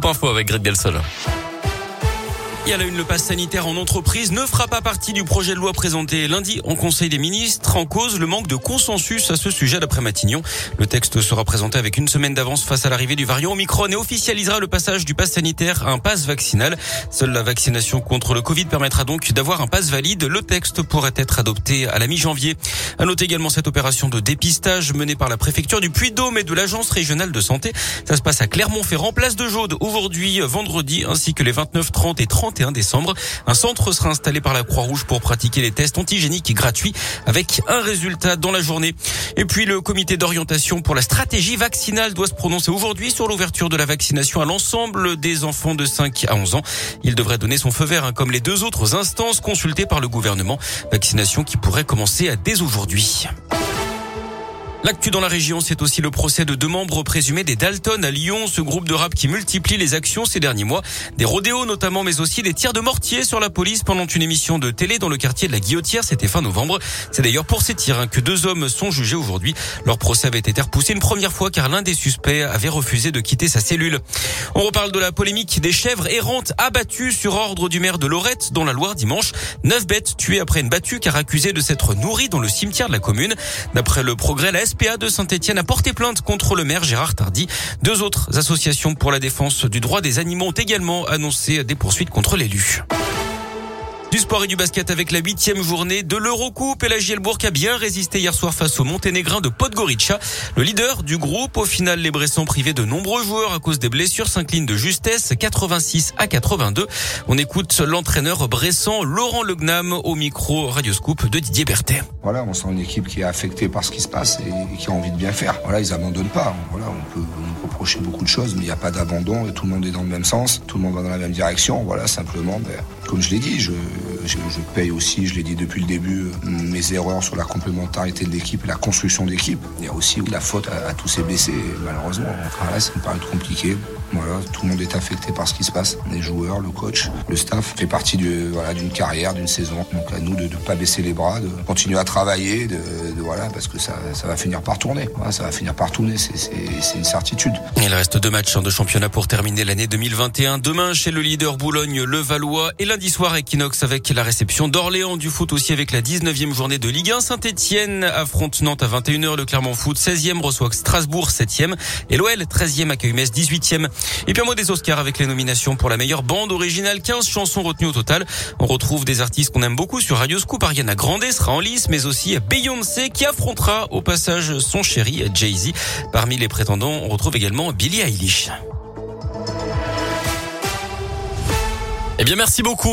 Scoop Info avec Greg Delsol. Et le pass sanitaire en entreprise ne fera pas partie du projet de loi présenté lundi en Conseil des ministres. En cause, le manque de consensus à ce sujet d'après Matignon. Le texte sera présenté avec une semaine d'avance face à l'arrivée du variant Omicron et officialisera le passage du pass sanitaire à un pass vaccinal. Seule la vaccination contre le Covid permettra donc d'avoir un pass valide. Le texte pourrait être adopté à la mi-janvier. À noter également cette opération de dépistage menée par la préfecture du Puy-Dôme et de l'Agence régionale de santé. Ça se passe à Clermont-Ferrand, place de Jaude, aujourd'hui, vendredi, ainsi que les 29, 30 et 30 décembre. Un centre sera installé par la Croix-Rouge pour pratiquer les tests antigéniques gratuits avec un résultat dans la journée. Et puis le comité d'orientation pour la stratégie vaccinale doit se prononcer aujourd'hui sur l'ouverture de la vaccination à l'ensemble des enfants de 5 à 11 ans. Il devrait donner son feu vert hein, comme les deux autres instances consultées par le gouvernement. Vaccination qui pourrait commencer dès aujourd'hui. L'actu dans la région, c'est aussi le procès de deux membres présumés des Dalton à Lyon, ce groupe de rap qui multiplie les actions ces derniers mois. Des rodéos notamment, mais aussi des tirs de mortier sur la police pendant une émission de télé dans le quartier de la Guillotière, c'était fin novembre. C'est d'ailleurs pour ces tirs hein, que deux hommes sont jugés aujourd'hui. Leur procès avait été repoussé une première fois car l'un des suspects avait refusé de quitter sa cellule. On reparle de la polémique des chèvres errantes abattues sur ordre du maire de Lorette dans la Loire dimanche. Neuf bêtes tuées après une battue car accusées de s'être nourries dans le cimetière de la commune. D'après le progrès, la SPA de Saint-Etienne a porté plainte contre le maire Gérard Tardy. Deux autres associations pour la défense du droit des animaux ont également annoncé des poursuites contre l'élu. Du sport et du basket avec la huitième journée de l'Eurocoupe et la Gielbourg a bien résisté hier soir face au Monténégrin de Podgorica. Le leader du groupe, au final, les Bressans privés de nombreux joueurs à cause des blessures s'inclinent de justesse 86 à 82. On écoute l'entraîneur Bressan Laurent Legnam au micro Radioscoop de Didier Berthet. Voilà, on sent une équipe qui est affectée par ce qui se passe et qui a envie de bien faire. Voilà, ils abandonnent pas. Voilà, on peut, reprocher beaucoup de choses, mais il n'y a pas d'abandon et tout le monde est dans le même sens, tout le monde va dans la même direction. Voilà, simplement, ben, comme je l'ai dit, je, je, paye aussi, je l'ai dit depuis le début, mes erreurs sur la complémentarité de l'équipe la construction d'équipe. Il y a aussi la faute à, tous ces blessés, malheureusement. Voilà, ça me paraît compliqué. Voilà, tout le monde est affecté par ce qui se passe. Les joueurs, le coach, le staff fait partie d'une voilà, carrière, d'une saison. Donc à nous de ne pas baisser les bras, de continuer à travailler, de, voilà, parce que ça, ça, va finir par tourner. Ça va finir par tourner, c'est une certitude. Il reste deux matchs de championnat pour terminer l'année 2021. Demain chez le leader Boulogne, le Valois et lundi soir Equinox la réception d'Orléans du foot aussi avec la 19e journée de Ligue 1. Saint-Etienne affronte Nantes à 21h. Le Clermont Foot 16e reçoit Strasbourg 7e et l'OL 13e accueille Metz 18e. Et puis un mot des Oscars avec les nominations pour la meilleure bande originale. 15 chansons retenues au total. On retrouve des artistes qu'on aime beaucoup sur Radio Scoop. Ariana Grande sera en lice, mais aussi Beyoncé qui affrontera au passage son chéri Jay-Z. Parmi les prétendants, on retrouve également Billie Eilish. Eh bien, merci beaucoup.